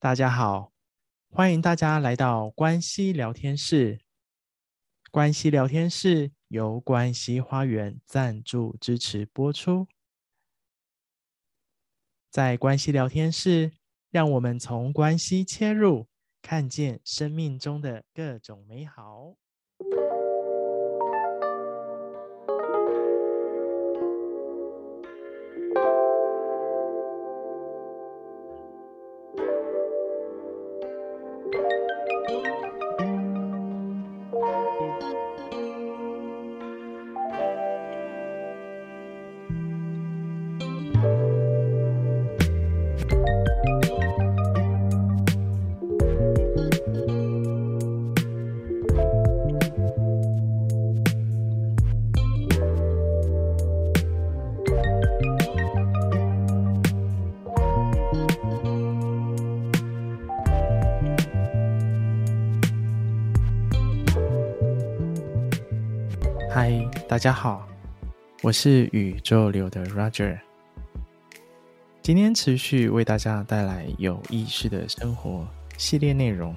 大家好，欢迎大家来到关西聊天室。关西聊天室由关西花园赞助支持播出。在关系聊天室，让我们从关系切入，看见生命中的各种美好。大家好，我是宇宙流的 Roger。今天持续为大家带来有意识的生活系列内容。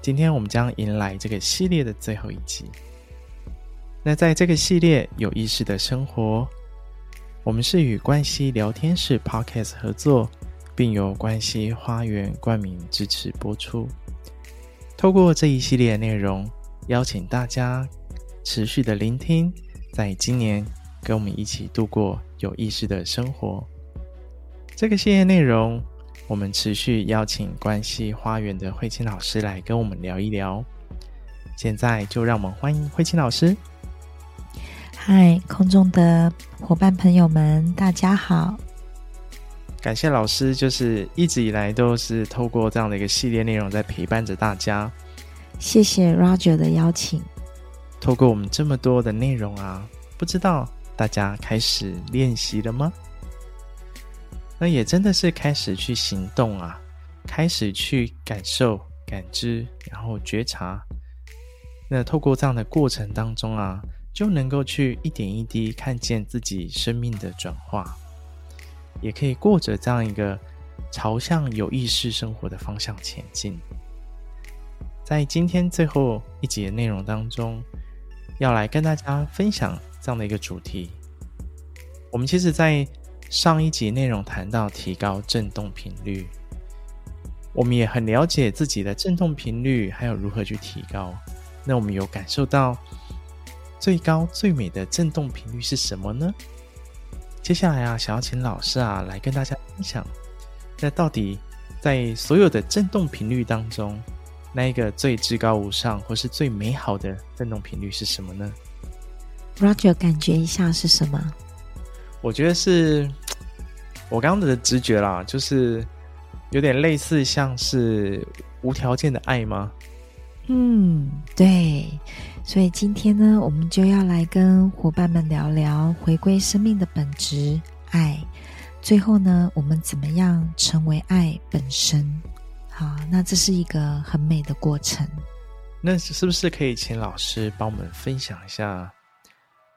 今天我们将迎来这个系列的最后一集。那在这个系列有意识的生活，我们是与关系聊天室 Podcast 合作，并由关系花园冠名支持播出。透过这一系列内容，邀请大家。持续的聆听，在今年跟我们一起度过有意识的生活。这个系列内容，我们持续邀请关系花园的慧清老师来跟我们聊一聊。现在就让我们欢迎慧清老师。嗨，空中的伙伴朋友们，大家好！感谢老师，就是一直以来都是透过这样的一个系列内容在陪伴着大家。谢谢 Roger 的邀请。透过我们这么多的内容啊，不知道大家开始练习了吗？那也真的是开始去行动啊，开始去感受、感知，然后觉察。那透过这样的过程当中啊，就能够去一点一滴看见自己生命的转化，也可以过着这样一个朝向有意识生活的方向前进。在今天最后一集的内容当中，要来跟大家分享这样的一个主题。我们其实，在上一集内容谈到提高振动频率，我们也很了解自己的振动频率，还有如何去提高。那我们有感受到最高最美的振动频率是什么呢？接下来啊，想要请老师啊来跟大家分享，那到底在所有的振动频率当中，那一个最至高无上或是最美好的振动频率是什么呢？Roger，感觉一下是什么？我觉得是我刚刚的直觉啦，就是有点类似像是无条件的爱吗？嗯，对。所以今天呢，我们就要来跟伙伴们聊聊回归生命的本质——爱。最后呢，我们怎么样成为爱本身？好，那这是一个很美的过程。那是不是可以请老师帮我们分享一下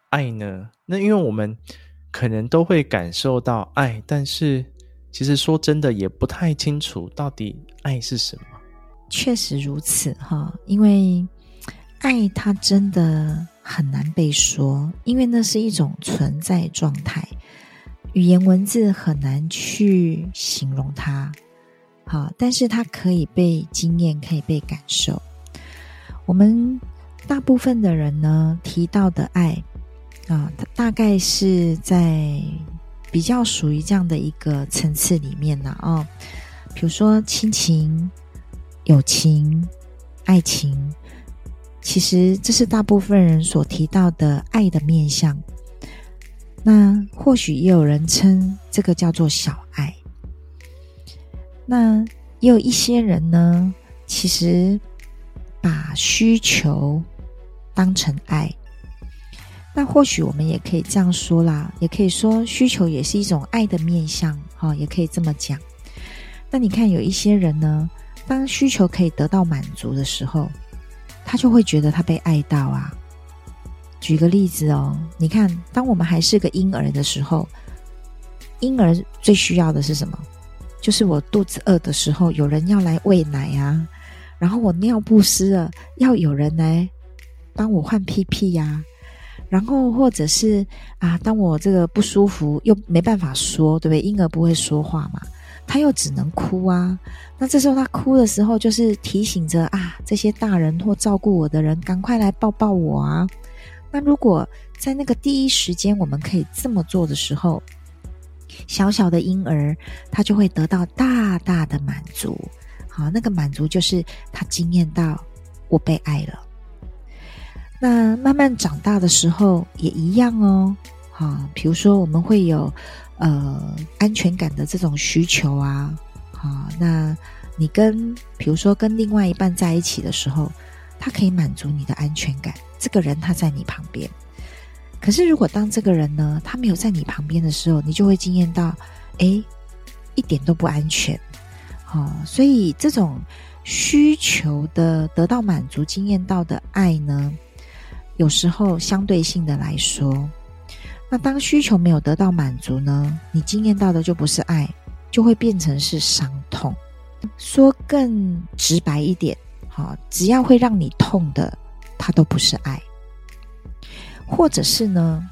爱呢？那因为我们可能都会感受到爱，但是其实说真的也不太清楚到底爱是什么。确实如此哈，因为爱它真的很难被说，因为那是一种存在状态，语言文字很难去形容它。好，但是它可以被经验，可以被感受。我们大部分的人呢，提到的爱啊，它大概是在比较属于这样的一个层次里面呢啊，比如说亲情、友情、爱情，其实这是大部分人所提到的爱的面向。那或许也有人称这个叫做小爱。那也有一些人呢，其实把需求当成爱。那或许我们也可以这样说啦，也可以说需求也是一种爱的面向，哈，也可以这么讲。那你看，有一些人呢，当需求可以得到满足的时候，他就会觉得他被爱到啊。举个例子哦，你看，当我们还是个婴儿的时候，婴儿最需要的是什么？就是我肚子饿的时候，有人要来喂奶啊，然后我尿不湿了，要有人来帮我换屁屁呀、啊，然后或者是啊，当我这个不舒服又没办法说，对不对？婴儿不会说话嘛，他又只能哭啊。那这时候他哭的时候，就是提醒着啊，这些大人或照顾我的人，赶快来抱抱我啊。那如果在那个第一时间我们可以这么做的时候，小小的婴儿他就会得到大大的满足。好，那个满足就是他惊艳到我被爱了。那慢慢长大的时候也一样哦。好，比如说我们会有呃安全感的这种需求啊。好，那你跟比如说跟另外一半在一起的时候，他可以满足你的安全感。这个人他在你旁边，可是如果当这个人呢，他没有在你旁边的时候，你就会惊艳到，诶，一点都不安全。哦，所以这种需求的得到满足、惊艳到的爱呢，有时候相对性的来说，那当需求没有得到满足呢，你惊艳到的就不是爱，就会变成是伤痛。说更直白一点，好、哦，只要会让你痛的。它都不是爱，或者是呢，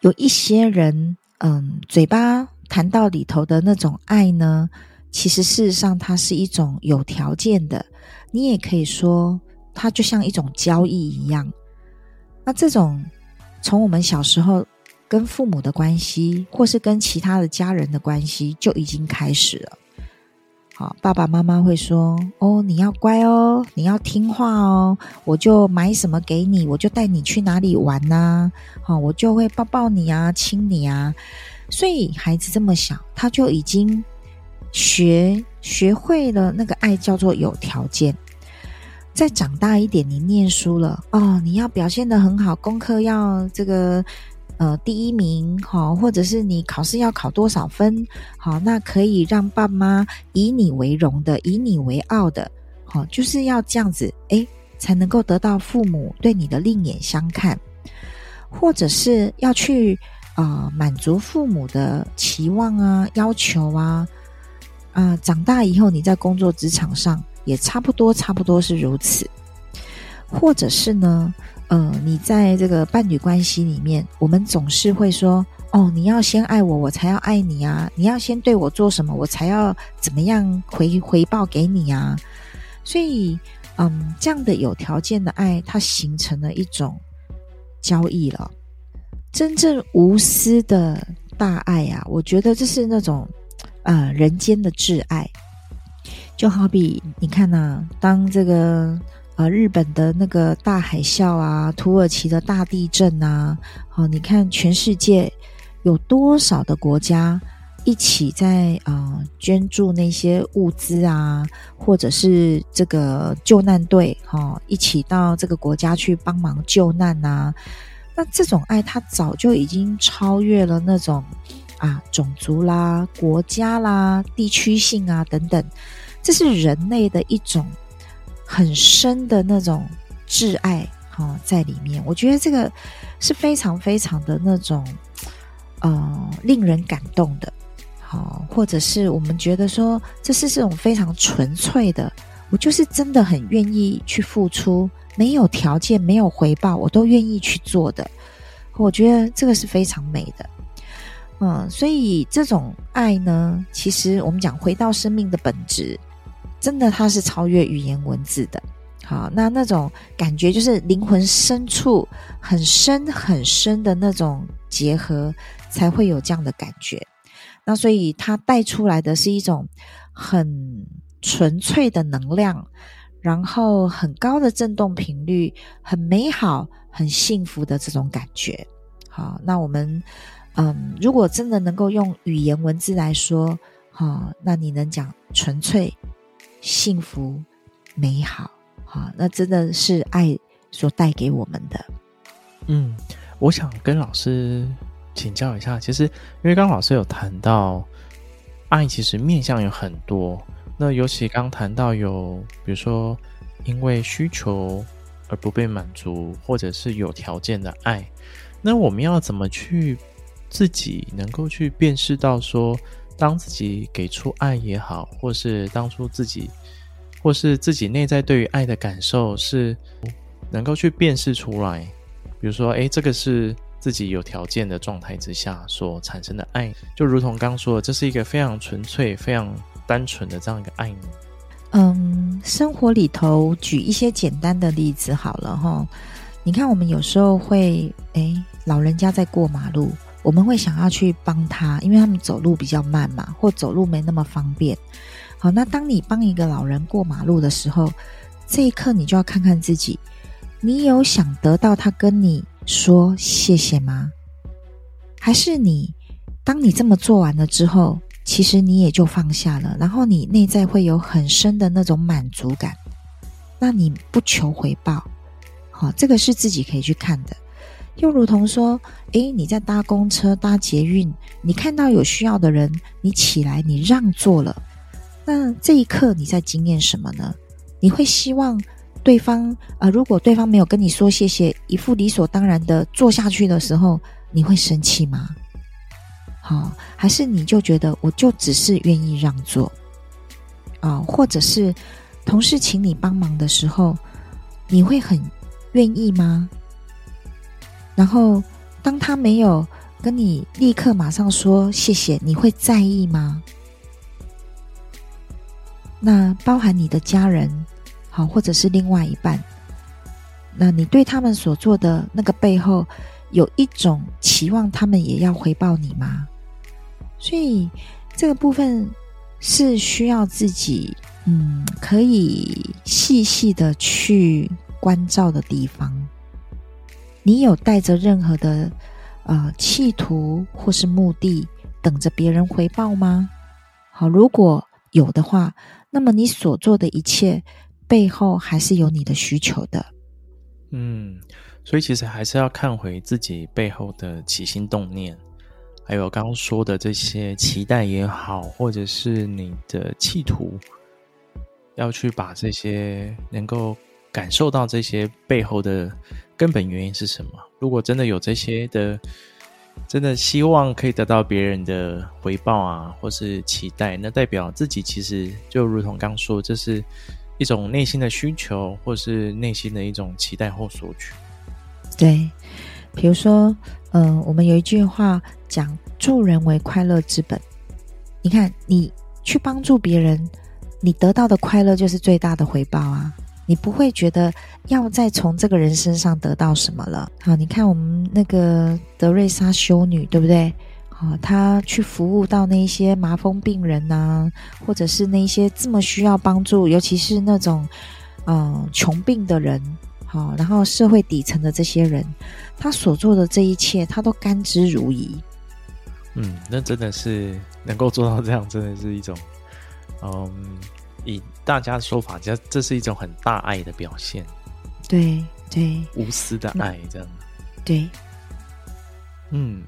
有一些人，嗯，嘴巴谈到里头的那种爱呢，其实事实上它是一种有条件的，你也可以说它就像一种交易一样。那这种从我们小时候跟父母的关系，或是跟其他的家人的关系，就已经开始了。好，爸爸妈妈会说：“哦，你要乖哦，你要听话哦，我就买什么给你，我就带你去哪里玩呐。好，我就会抱抱你啊，亲你啊。所以孩子这么小，他就已经学学会了那个爱叫做有条件。再长大一点，你念书了哦，你要表现得很好，功课要这个。”呃，第一名好，或者是你考试要考多少分好，那可以让爸妈以你为荣的，以你为傲的，好，就是要这样子，诶，才能够得到父母对你的另眼相看，或者是要去啊、满足父母的期望啊、要求啊，啊、长大以后你在工作职场上也差不多，差不多是如此，或者是呢？呃，你在这个伴侣关系里面，我们总是会说：“哦，你要先爱我，我才要爱你啊！你要先对我做什么，我才要怎么样回回报给你啊！”所以，嗯，这样的有条件的爱，它形成了一种交易了。真正无私的大爱啊，我觉得这是那种呃人间的挚爱，就好比你看呐、当这个。啊，日本的那个大海啸啊，土耳其的大地震啊，好，你看全世界有多少的国家一起在啊捐助那些物资啊，或者是这个救难队哈，一起到这个国家去帮忙救难啊。那这种爱，它早就已经超越了那种啊种族啦、国家啦、地区性啊等等，这是人类的一种。很深的那种挚爱哈，在里面，我觉得这个是非常非常的那种呃令人感动的，好，或者是我们觉得说这是这种非常纯粹的，我就是真的很愿意去付出，没有条件，没有回报，我都愿意去做的，我觉得这个是非常美的，嗯，所以这种爱呢，其实我们讲回到生命的本质。真的，它是超越语言文字的。好，那那种感觉就是灵魂深处很深很深的那种结合，才会有这样的感觉。那所以它带出来的是一种很纯粹的能量，然后很高的振动频率，很美好、很幸福的这种感觉。好，那我们嗯，如果真的能够用语言文字来说，好，那你能讲纯粹？幸福、美好，好，那真的是爱所带给我们的。嗯，我想跟老师请教一下，其实因为刚老师有谈到爱，其实面向有很多。那尤其刚谈到有，比如说因为需求而不被满足，或者是有条件的爱，那我们要怎么去自己能够去辨识到说当自己给出爱也好，或是当初自己，或是自己内在对于爱的感受是能够去辨识出来，比如说，哎，这个是自己有条件的状态之下所产生的爱，就如同刚说的，这是一个非常纯粹、非常单纯的这样一个爱呢。嗯，生活里头举一些简单的例子好了哈。你看，我们有时候会，哎，老人家在过马路。我们会想要去帮他，因为他们走路比较慢嘛，或走路没那么方便。好，那当你帮一个老人过马路的时候，这一刻你就要看看自己，你有想得到他跟你说谢谢吗？还是你，当你这么做完了之后，其实你也就放下了，然后你内在会有很深的那种满足感，那你不求回报，好，这个是自己可以去看的。又如同说，诶，你在搭公车、搭捷运，你看到有需要的人，你起来，你让座了，那这一刻你在经验什么呢？你会希望对方，呃，如果对方没有跟你说谢谢，一副理所当然的坐下去的时候，你会生气吗？好，还是你就觉得我就只是愿意让座啊？或者是同事请你帮忙的时候，你会很愿意吗？然后，当他没有跟你立刻马上说谢谢，你会在意吗？那包含你的家人，好，或者是另外一半，那你对他们所做的那个背后，有一种期望他们也要回报你吗？所以这个部分是需要自己，嗯，可以细细的去关照的地方。你有带着任何的呃企图或是目的，等着别人回报吗？好，如果有的话，那么你所做的一切背后还是有你的需求的。嗯，所以其实还是要看回自己背后的起心动念，还有刚刚说的这些期待也好，或者是你的企图，要去把这些能够感受到这些背后的。根本原因是什么？如果真的有这些的，真的希望可以得到别人的回报啊，或是期待，那代表自己其实就如同刚说，这是一种内心的需求，或是内心的一种期待或索取。对，比如说，嗯、呃，我们有一句话讲“助人为快乐之本”。你看，你去帮助别人，你得到的快乐就是最大的回报啊。你不会觉得要再从这个人身上得到什么了。好，你看我们那个德瑞莎修女，对不对？好，她去服务到那些麻风病人呐、或者是那些这么需要帮助，尤其是那种嗯、穷病的人，好，然后社会底层的这些人，她所做的这一切，她都甘之如饴。嗯，那真的是能够做到这样，真的是一种嗯。以大家的说法，这这是一种很大爱的表现，对对，无私的爱这样，对，嗯，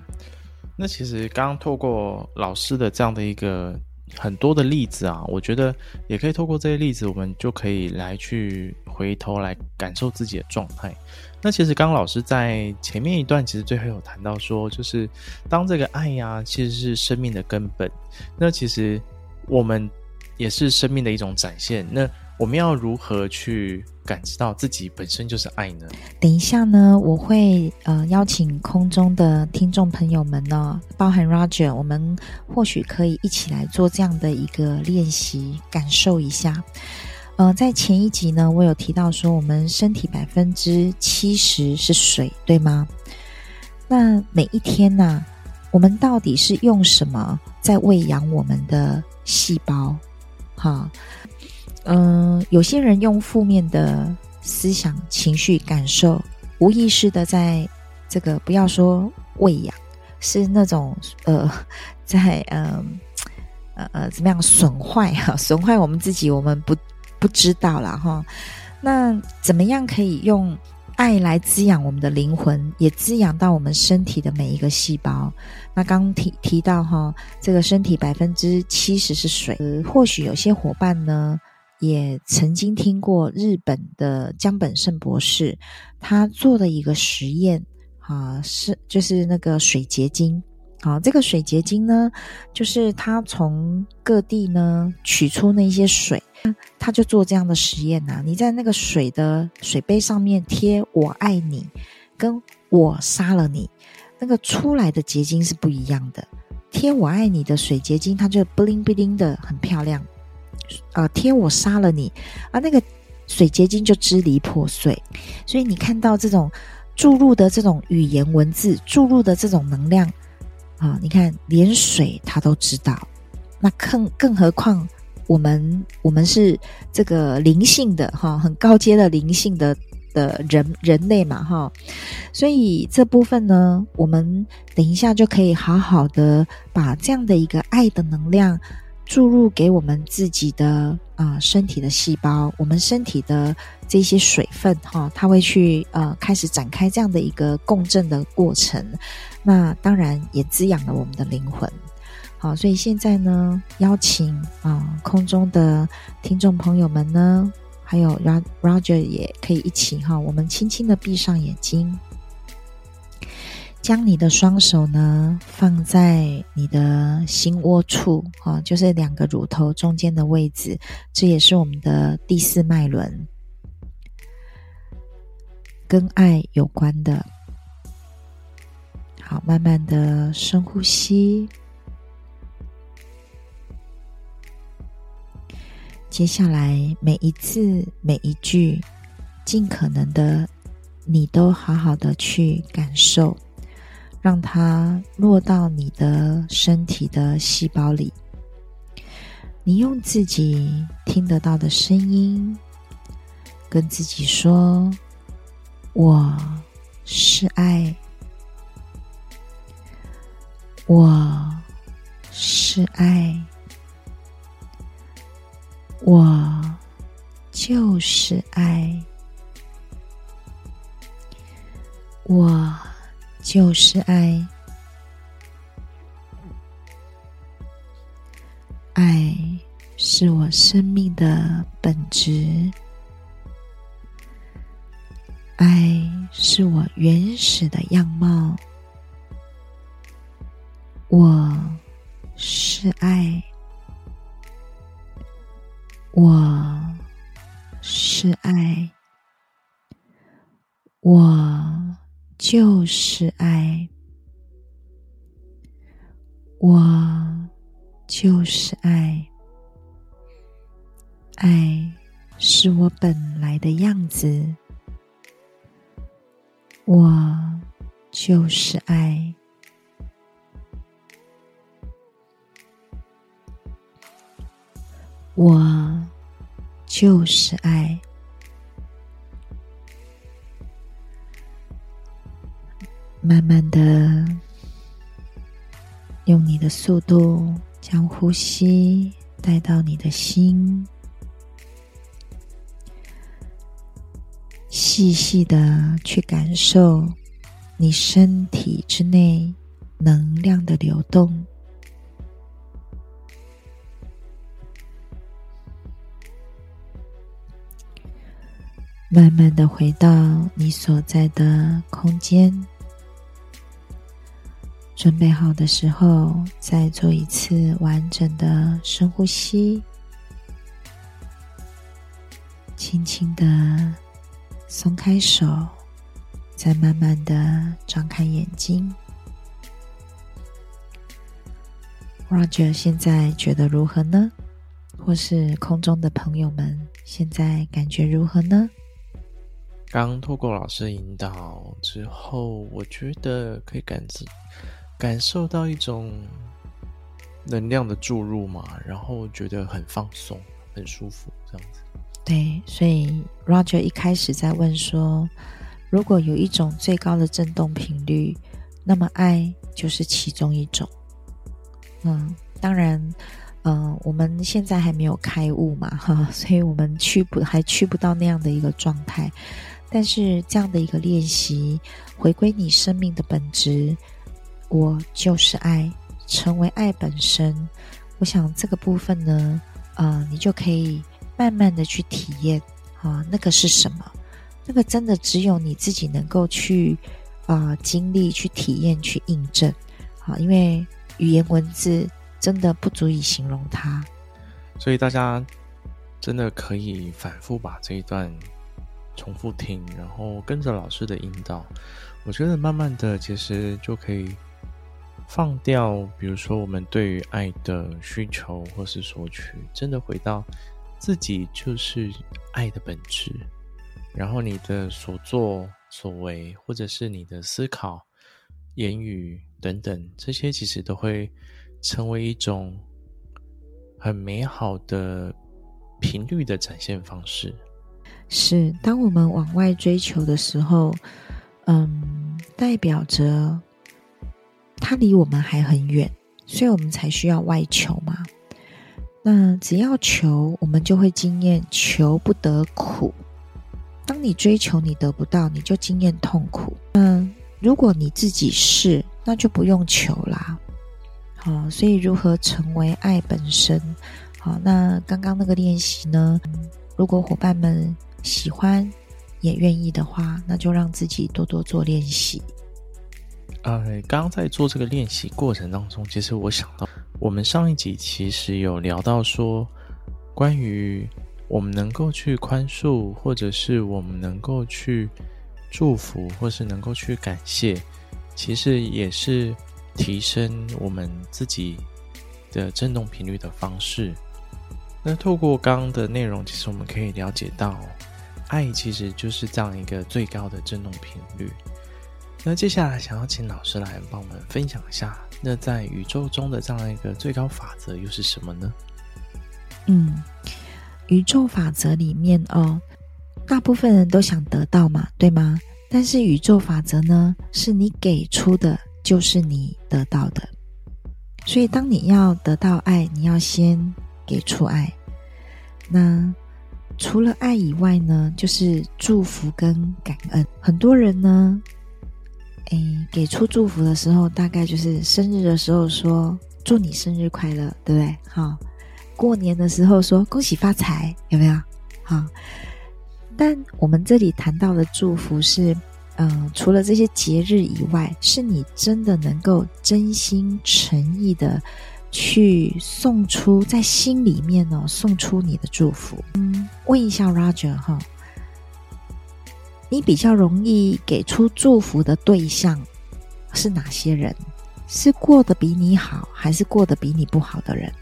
那其实刚刚透过老师的这样的一个很多的例子啊，我觉得也可以透过这些例子，我们就可以来去回头来感受自己的状态。那其实刚刚老师在前面一段，其实最后有谈到说，就是当这个爱呀、啊，其实是生命的根本。那其实我们。也是生命的一种展现。那我们要如何去感知到自己本身就是爱呢？等一下呢，我会呃邀请空中的听众朋友们呢，包含 Roger，我们或许可以一起来做这样的一个练习，感受一下。呃，在前一集呢，我有提到说，我们身体百分之七十是水，对吗？那每一天呢、我们到底是用什么在喂养我们的细胞？啊，嗯，有些人用负面的思想、情绪、感受，无意识的在这个不要说喂养，是那种呃，在呃呃呃怎么样损坏哈，损坏我们自己，我们不不知道了哈。那怎么样可以用爱来滋养我们的灵魂，也滋养到我们身体的每一个细胞？那刚提提到哈，这个身体百分之七十是水。呃，或许有些伙伴呢，也曾经听过日本的江本胜博士他做的一个实验，啊，是就是那个水结晶，好，这个水结晶呢，就是他从各地呢取出那些水，他就做这样的实验呐、啊。你在那个水的水杯上面贴“我爱你”跟我杀了你，那个出来的结晶是不一样的。贴“我爱你”的水结晶，它就 bling bling 的很漂亮。呃，贴“我杀了你”啊，那个水结晶就支离破碎。所以你看到这种注入的这种语言文字，注入的这种能量。啊、你看，连水他都知道，那更更何况我们我们是这个灵性的哈、很高阶的灵性的的人人类嘛哈，所以这部分呢，我们等一下就可以好好的把这样的一个爱的能量注入给我们自己的啊、身体的细胞，我们身体的这些水分哈、它会去呃开始展开这样的一个共振的过程。那当然也滋养了我们的灵魂，好，所以现在呢，邀请啊空中的听众朋友们呢，还有 Roger 也可以一起哈，我们轻轻的闭上眼睛，将你的双手呢放在你的心窝处，啊，就是两个乳头中间的位置，这也是我们的第四脉轮，跟爱有关的。好，慢慢的深呼吸。接下来每一次每一句，尽可能的，你都好好的去感受，让它落到你的身体的细胞里。你用自己听得到的声音，跟自己说：“我是爱。”我是爱，我就是爱，我就是爱，爱是我生命的本质，爱是我原始的样貌。我是爱，我是爱，我就是爱，我就是爱，爱是我本来的样子，我就是爱。我就是爱，慢慢的用你的速度将呼吸带到你的心，细细的去感受你身体之内能量的流动。慢慢的回到你所在的空间，准备好的时候，再做一次完整的深呼吸，轻轻的松开手，再慢慢的张开眼睛。Roger 现在觉得如何呢？或是空中的朋友们现在感觉如何呢？刚透过老师引导之后，我觉得可以感知、感受到一种能量的注入嘛，然后觉得很放松、很舒服，这样子。对，所以 Roger 一开始在问说，如果有一种最高的振动频率，那么爱就是其中一种。嗯，当然，嗯、我们现在还没有开悟嘛，哈，所以我们去不还去不到那样的一个状态。但是这样的一个练习，回归你生命的本质，我就是爱，成为爱本身。我想这个部分呢，呃，你就可以慢慢的去体验啊，那个是什么？那个真的只有你自己能够去啊、经历、去体验、去印证啊，因为语言文字真的不足以形容它。所以大家真的可以反复把这一段重复听，然后跟着老师的引导，我觉得慢慢的其实就可以放掉，比如说我们对于爱的需求或是索取，真的回到自己就是爱的本质，然后你的所作所为，或者是你的思考、言语等等，这些其实都会成为一种很美好的频率的展现方式。是，当我们往外追求的时候，嗯，代表着它离我们还很远，所以我们才需要外求嘛。那只要求，我们就会经验求不得苦。当你追求你得不到，你就经验痛苦。嗯，如果你自己是，那就不用求啦。好，所以如何成为爱本身？好，那刚刚那个练习呢？如果伙伴们喜欢也愿意的话，那就让自己多多做练习。呃，刚刚在做这个练习过程当中，其实我想到，我们上一集其实有聊到说，关于我们能够去宽恕，或者是我们能够去祝福，或是能够去感谢，其实也是。提升我们自己的振动频率的方式。那透过刚刚的内容，其实我们可以了解到，爱其实就是这样一个最高的振动频率。那接下来想要请老师来帮我们分享一下，那在宇宙中的这样一个最高法则又是什么呢？嗯，宇宙法则里面哦，大部分人都想得到嘛，对吗？但是宇宙法则呢，是你给出的。就是你得到的，所以当你要得到爱，你要先给出爱。那除了爱以外呢，就是祝福跟感恩。很多人呢，诶，给出祝福的时候，大概就是生日的时候说祝你生日快乐，对不对？好，过年的时候说恭喜发财，有没有？好，但我们这里谈到的祝福是。嗯，除了这些节日以外，是你真的能够真心诚意的去送出在心里面哦，送出你的祝福。嗯，问一下 Roger 哈，你比较容易给出祝福的对象是哪些人？是过得比你好，还是过得比你不好的人？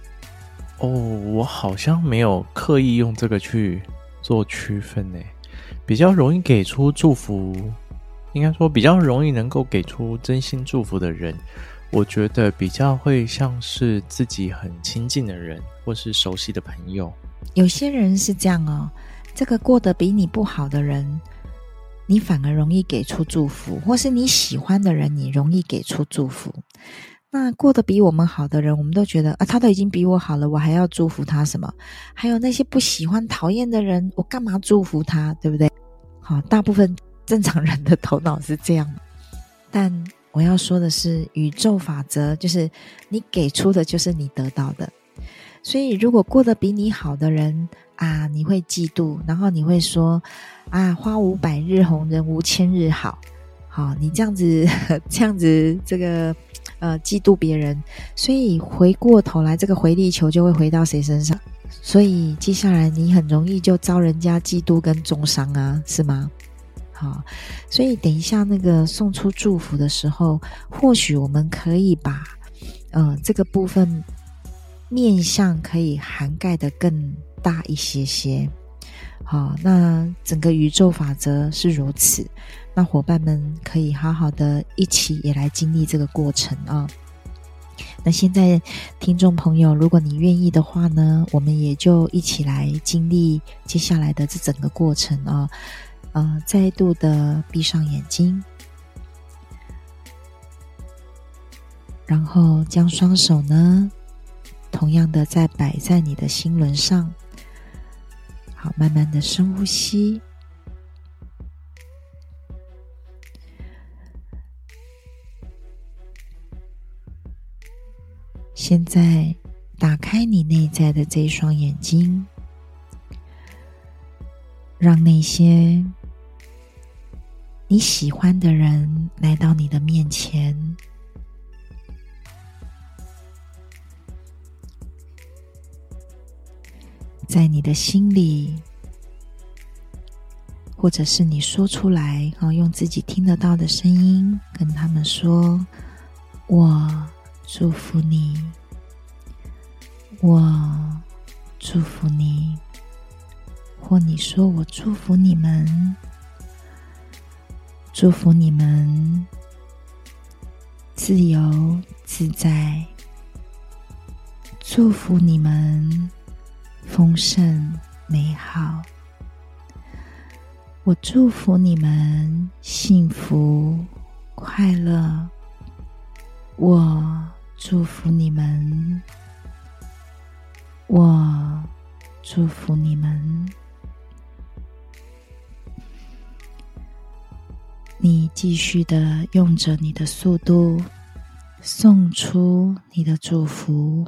哦，我好像没有刻意用这个去做区分呢，比较容易给出祝福。应该说，比较容易能够给出真心祝福的人，我觉得比较会像是自己很亲近的人，或是熟悉的朋友。有些人是这样哦，这个过得比你不好的人，你反而容易给出祝福，或是你喜欢的人，你容易给出祝福。那过得比我们好的人，我们都觉得啊，他都已经比我好了，我还要祝福他什么？还有那些不喜欢、讨厌的人，我干嘛祝福他？对不对？好，大部分。正常人的头脑是这样，但我要说的是，宇宙法则就是你给出的，就是你得到的。所以，如果过得比你好的人啊，你会嫉妒，然后你会说啊，花无百日红，人无千日好。好，你这样子，这样子，这个呃，嫉妒别人，所以回过头来，这个回力球就会回到谁身上？所以接下来你很容易就遭人家嫉妒跟重伤啊，是吗？好，所以等一下那个送出祝福的时候，或许我们可以把，呃，这个部分面向可以涵盖得更大一些些。好，那整个宇宙法则是如此，那伙伴们可以好好的一起也来经历这个过程啊。那现在听众朋友，如果你愿意的话呢，我们也就一起来经历接下来的这整个过程啊。呃，再度的闭上眼睛，然后将双手呢，同样的再摆在你的心轮上。好，慢慢的深呼吸。现在打开你内在的这一双眼睛，让那些。你喜欢的人来到你的面前。在你的心里或者是你说出来然后用自己听得到的声音跟他们说我祝福你。我祝福你。或你说我祝福你们。祝福你们自由自在。”祝福你们丰盛美好，我祝福你们幸福快乐，我祝福你们，我祝福你们。你继续的用着你的速度送出你的祝福。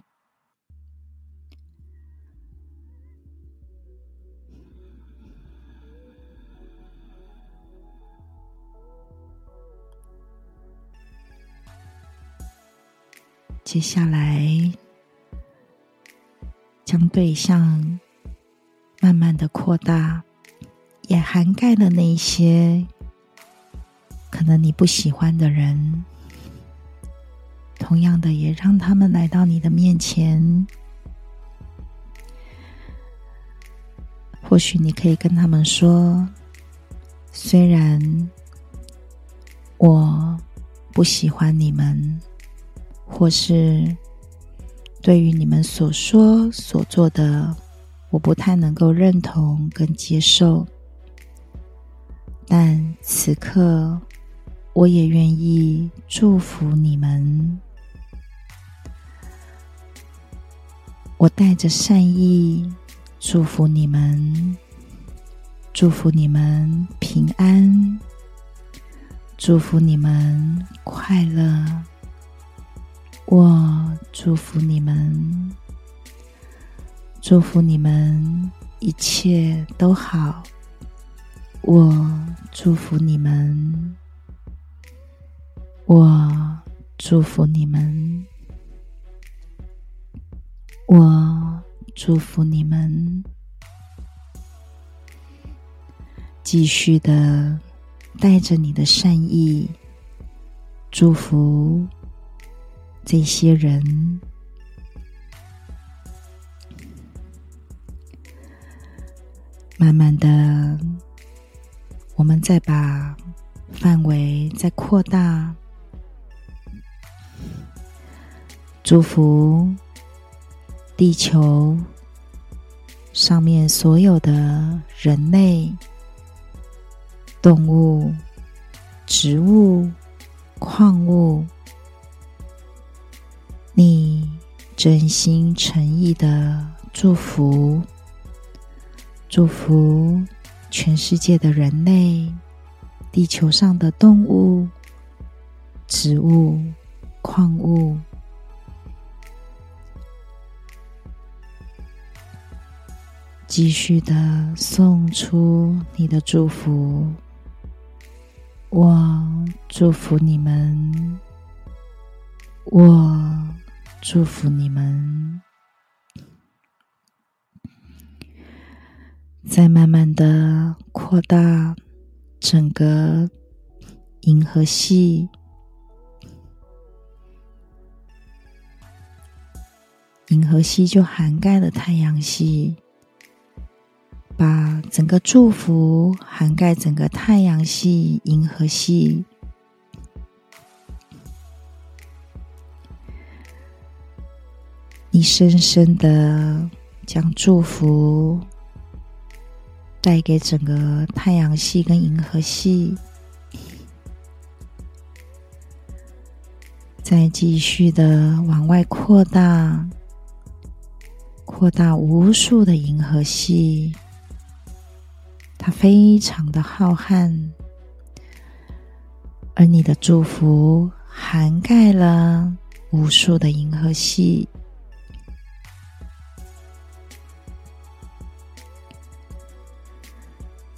接下来，将对象慢慢的扩大，也涵盖了那些可能你不喜欢的人。同样的，也让他们来到你的面前。或许你可以跟他们说：“虽然我不喜欢你们。”或是对于你们所说所做的，我不太能够认同跟接受，但此刻我也愿意祝福你们。我带着善意祝福你们，祝福你们平安，祝福你们快乐。我祝福你们，祝福你们一切都好。我祝福你们，我祝福你们，我祝福你们。继续的带着你的善意祝福。这些人，慢慢的，我们再把范围再扩大，祝福地球上面所有的人类、动物、植物、矿物。你真心诚意的祝福，祝福全世界的人类，地球上的动物、植物、矿物，继续的送出你的祝福。我祝福你们，我。祝福你们，再慢慢的扩大整个银河系。银河系就涵盖了太阳系，把整个祝福涵盖整个太阳系、银河系。你深深的将祝福带给整个太阳系跟银河系，再继续的往外扩大，扩大无数的银河系，它非常的浩瀚，而你的祝福涵盖了无数的银河系。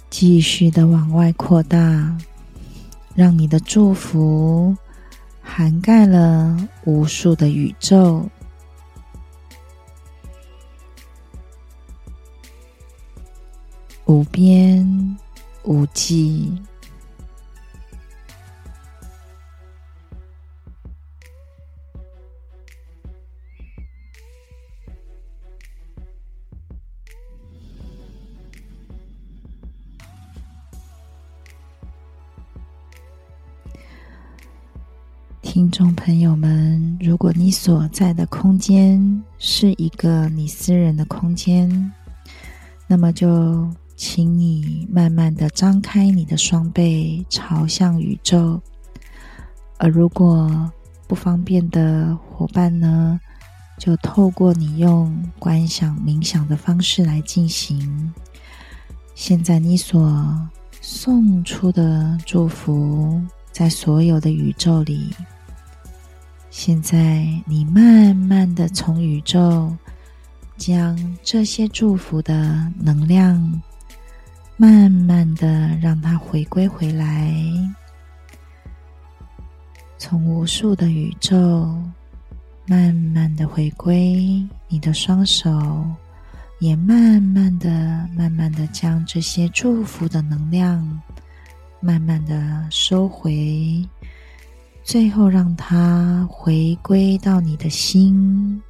继续的往外扩大，让你的祝福涵盖了无数的宇宙。无边无际。听众朋友们，如果你所在的空间是一个你私人的空间，那么就请你慢慢的张开你的双臂，朝向宇宙。而如果不方便的伙伴呢，就透过你用观想、冥想的方式来进行。现在你所送出的祝福，在所有的宇宙里。现在，你慢慢的从宇宙将这些祝福的能量，慢慢的让它回归回来，从无数的宇宙慢慢的回归你的双手，也慢慢的、慢慢的将这些祝福的能量慢慢的收回。最后，让它回归到你的心，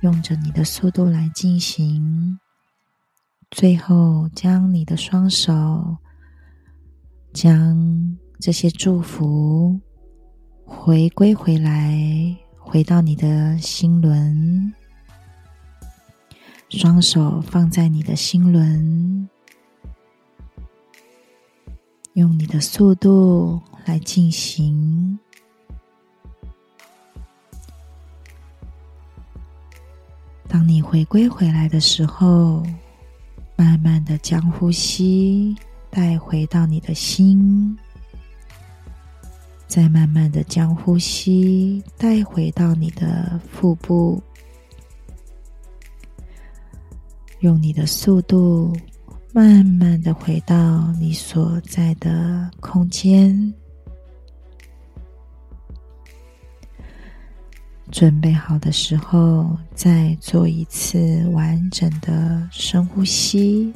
用着你的速度来进行。最后，将你的双手，将这些祝福回归回来，回到你的心轮。双手放在你的心轮，用你的速度。来进行。当你回归回来的时候，慢慢的将呼吸带回到你的心，再慢慢的将呼吸带回到你的腹部，用你的速度，慢慢的回到你所在的空间。准备好的时候，再做一次完整的深呼吸。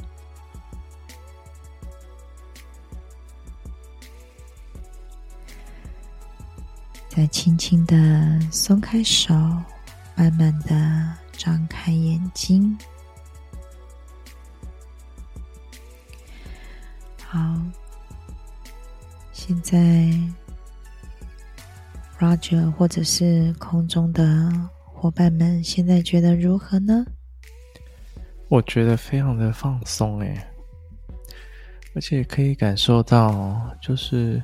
再轻轻的松开手，慢慢的张开眼睛。好，现在。Roger，或者是空中的伙伴们，现在觉得如何呢？我觉得非常的放松诶，而且可以感受到，就是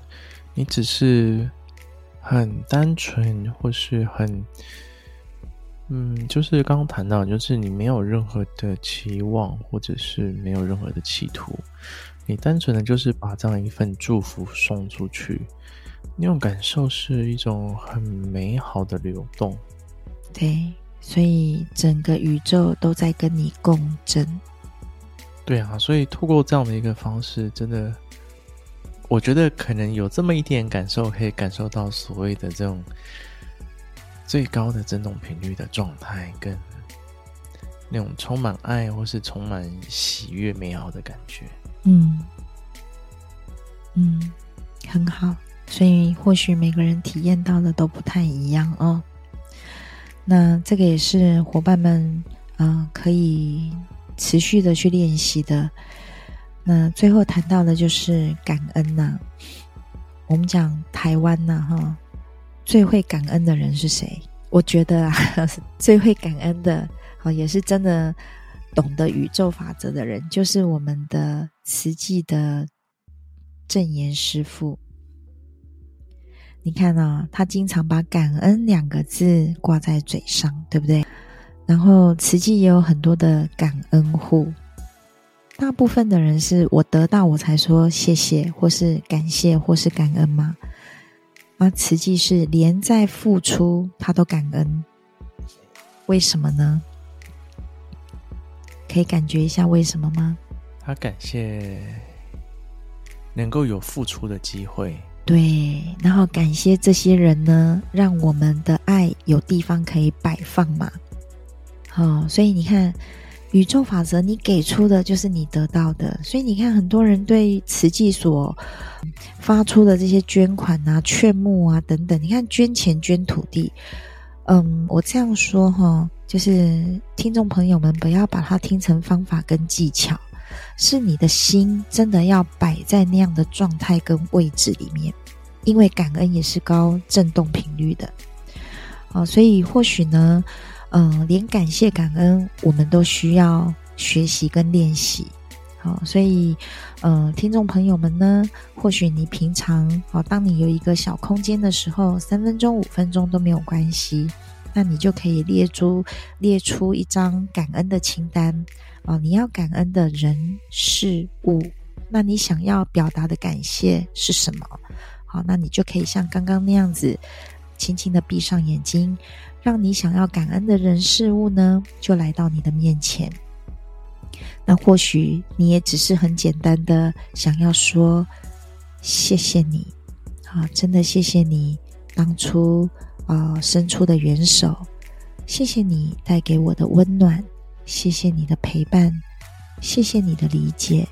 你只是很单纯，或是很，嗯，就是刚刚谈到，就是你没有任何的期望，或者是没有任何的企图，你单纯的就是把这样一份祝福送出去。那种感受是一种很美好的流动，对，所以整个宇宙都在跟你共振。对啊，所以透过这样的一个方式，真的，我觉得可能有这么一点感受，可以感受到所谓的这种最高的振动频率的状态，跟那种充满爱或是充满喜悦、美好的感觉。嗯，嗯，很好。所以，或许每个人体验到的都不太一样哦。那这个也是伙伴们啊、可以持续的去练习的。那最后谈到的就是感恩呐、我们讲台湾呐，哈，最会感恩的人是谁？我觉得啊，最会感恩的，啊，也是真的懂得宇宙法则的人，就是我们的慈济的证严师父。你看啊，他经常把“感恩”两个字挂在嘴上，对不对？然后慈济也有很多的感恩户，大部分的人是我得到我才说谢谢，或是感谢，或是感恩吗？而慈济是连在付出他都感恩，为什么呢？可以感觉一下为什么吗？他感谢能够有付出的机会。对，然后感谢这些人呢，让我们的爱有地方可以摆放嘛。好、哦，所以你看，宇宙法则，你给出的就是你得到的。所以你看，很多人对慈济所发出的这些捐款啊、劝募啊等等，你看捐钱、捐土地，嗯，我这样说哈，就是听众朋友们不要把它听成方法跟技巧，是你的心真的要摆在那样的状态跟位置里面，因为感恩也是高振动频率的。啊，所以或许呢。嗯，连感谢感恩，我们都需要学习跟练习。好，所以，嗯，听众朋友们呢，或许你平常，啊，当你有一个小空间的时候，三分钟、五分钟都没有关系，那你就可以列出列出一张感恩的清单。啊，你要感恩的人事物，那你想要表达的感谢是什么？好，那你就可以像刚刚那样子，轻轻的闭上眼睛。让你想要感恩的人事物呢，就来到你的面前。那或许你也只是很简单的想要说谢谢你，啊，真的谢谢你当初啊伸出的援手，谢谢你带给我的温暖，谢谢你的陪伴，谢谢你的理解，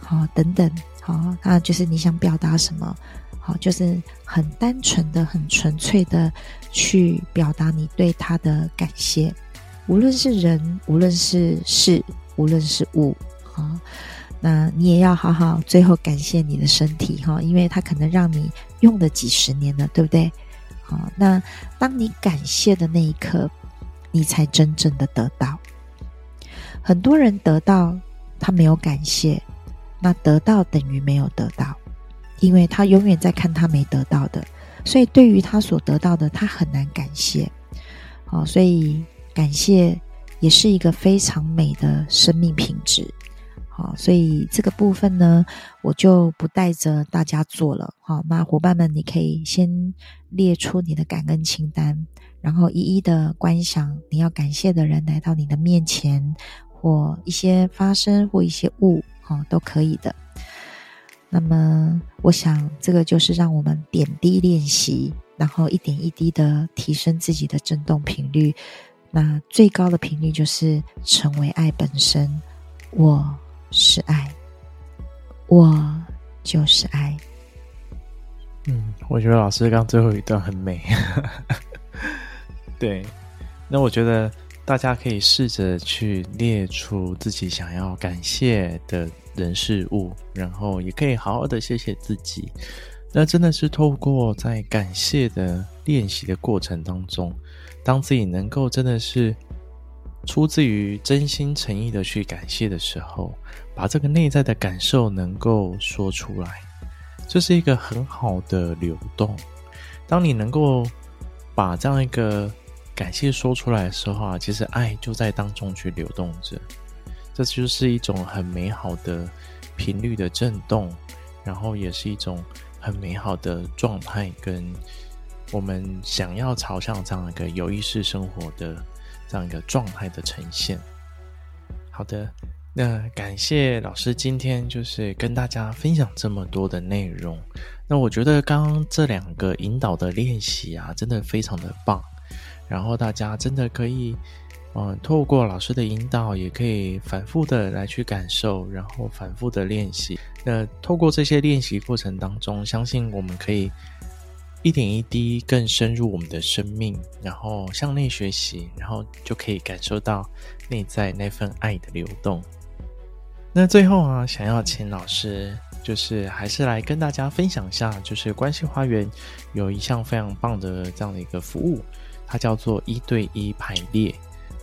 好，等等，好，那就是你想表达什么。好，就是很单纯的、很纯粹的去表达你对他的感谢，无论是人，无论是事，无论是物，啊，那你也要好好最后感谢你的身体哈，因为它可能让你用了几十年了，对不对？好，那当你感谢的那一刻，你才真正的得到。很多人得到，他没有感谢，那得到等于没有得到。因为他永远在看他没得到的，所以对于他所得到的，他很难感谢。好，所以感谢也是一个非常美的生命品质。好，所以这个部分呢，我就不带着大家做了。好，那伙伴们，你可以先列出你的感恩清单，然后一一的观想你要感谢的人来到你的面前，或一些发生或一些物，好，都可以的。那么，我想这个就是让我们点滴练习，然后一点一滴的提升自己的振动频率。那最高的频率就是成为爱本身。我是爱，我就是爱。嗯，我觉得老师刚最后一段很美。对，那我觉得大家可以试着去列出自己想要感谢的。人事物，然后也可以好好的谢谢自己。那真的是透过在感谢的练习的过程当中，当自己能够真的是出自于真心诚意的去感谢的时候，把这个内在的感受能够说出来，这是一个很好的流动。当你能够把这样一个感谢说出来的时候啊，其实爱就在当中去流动着。这就是一种很美好的频率的震动，然后也是一种很美好的状态，跟我们想要朝向这样一个有意识生活的这样一个状态的呈现。好的，那感谢老师今天就是跟大家分享这么多的内容。那我觉得刚刚这两个引导的练习啊，真的非常的棒，然后大家真的可以。嗯，透过老师的引导，也可以反复的来去感受，然后反复的练习。那透过这些练习过程当中，相信我们可以一点一滴更深入我们的生命，然后向内学习，然后就可以感受到内在那份爱的流动。那最后啊，想要请老师，就是还是来跟大家分享一下，就是关系花园有一项非常棒的这样的一个服务，它叫做一对一排列。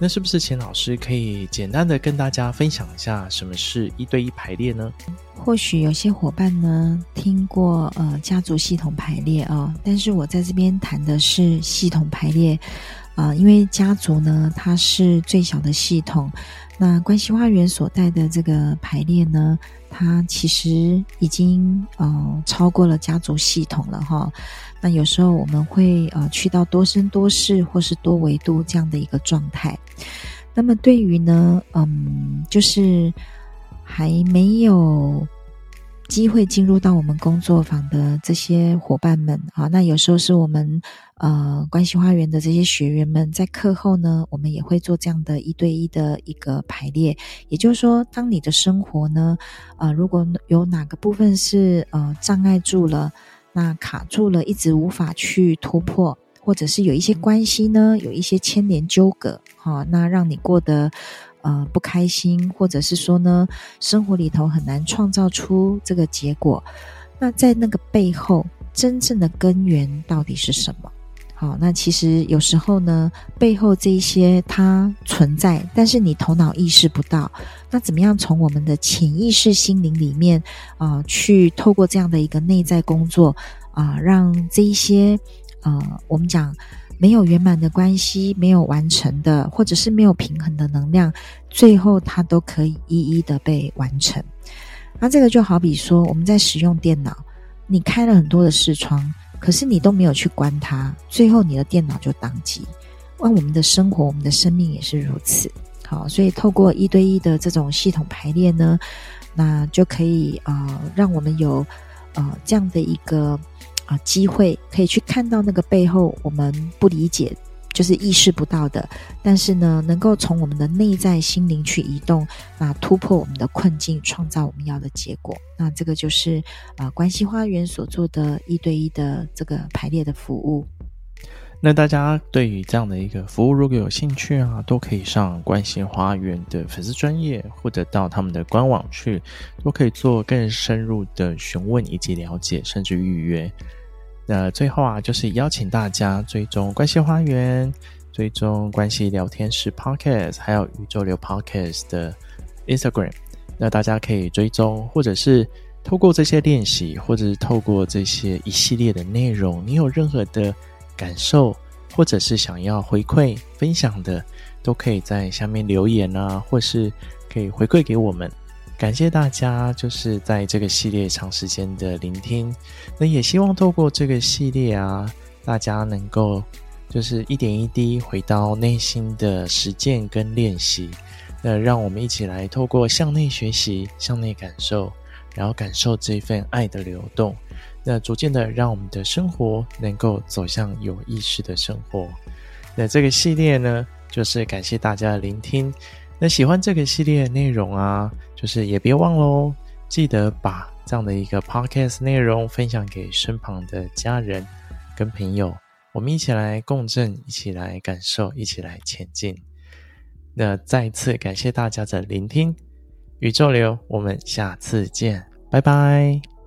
那是不是钱老师可以简单的跟大家分享一下什么是一对一排列呢？或许有些伙伴呢听过呃家族系统排列啊、但是我在这边谈的是系统排列啊、因为家族呢它是最小的系统，那关系花园所带的这个排列呢，它其实已经呃超过了家族系统了哈。那有时候我们会呃去到多生多世或是多维度这样的一个状态。那么对于呢，嗯，就是还没有机会进入到我们工作坊的这些伙伴们啊，那有时候是我们呃关系花园的这些学员们，在课后呢，我们也会做这样的一对一的一个排列。也就是说，当你的生活呢，呃，如果有哪个部分是呃障碍住了，那卡住了，一直无法去突破，或者是有一些关系呢，有一些牵连纠葛，哈，那让你过得。呃，不开心，或者是说呢，生活里头很难创造出这个结果。那在那个背后，真正的根源到底是什么？好，那其实有时候呢，背后这一些它存在，但是你头脑意识不到。那怎么样从我们的潜意识心灵里面啊、去透过这样的一个内在工作啊、让这一些呃，我们讲。没有圆满的关系，没有完成的，或者是没有平衡的能量，最后它都可以一一的被完成。那这个就好比说，我们在使用电脑，你开了很多的视窗，可是你都没有去关它，最后你的电脑就宕机。那我们的生活，我们的生命也是如此。好，所以透过一对一的这种系统排列呢，那就可以啊、呃，让我们有、呃、这样的一个。啊，机会可以去看到那个背后我们不理解，就是意识不到的，但是呢，能够从我们的内在心灵去移动，那突破我们的困境，创造我们要的结果。那这个就是啊、关系花园所做的一对一的这个排列的服务。那大家对于这样的一个服务，如果有兴趣啊，都可以上关系花园的粉丝专业，或者到他们的官网去，都可以做更深入的询问以及了解，甚至预约。那最后啊，就是邀请大家追踪关系花园，追踪关系聊天室 Podcast，还有宇宙流 Podcast 的 Instagram。那大家可以追踪，或者是透过这些练习，或者是透过这些一系列的内容，你有任何的感受，或者是想要回馈分享的，都可以在下面留言啊，或是可以回馈给我们。感谢大家，就是在这个系列长时间的聆听。那也希望透过这个系列啊，大家能够就是一点一滴回到内心的实践跟练习。那让我们一起来透过向内学习、向内感受，然后感受这份爱的流动。那逐渐的让我们的生活能够走向有意识的生活。那这个系列呢，就是感谢大家的聆听。那喜欢这个系列的内容啊，就是也别忘喽，记得把这样的一个 podcast 内容分享给身旁的家人跟朋友，我们一起来共振，一起来感受，一起来前进。那再次感谢大家的聆听，宇宙流，我们下次见，拜拜。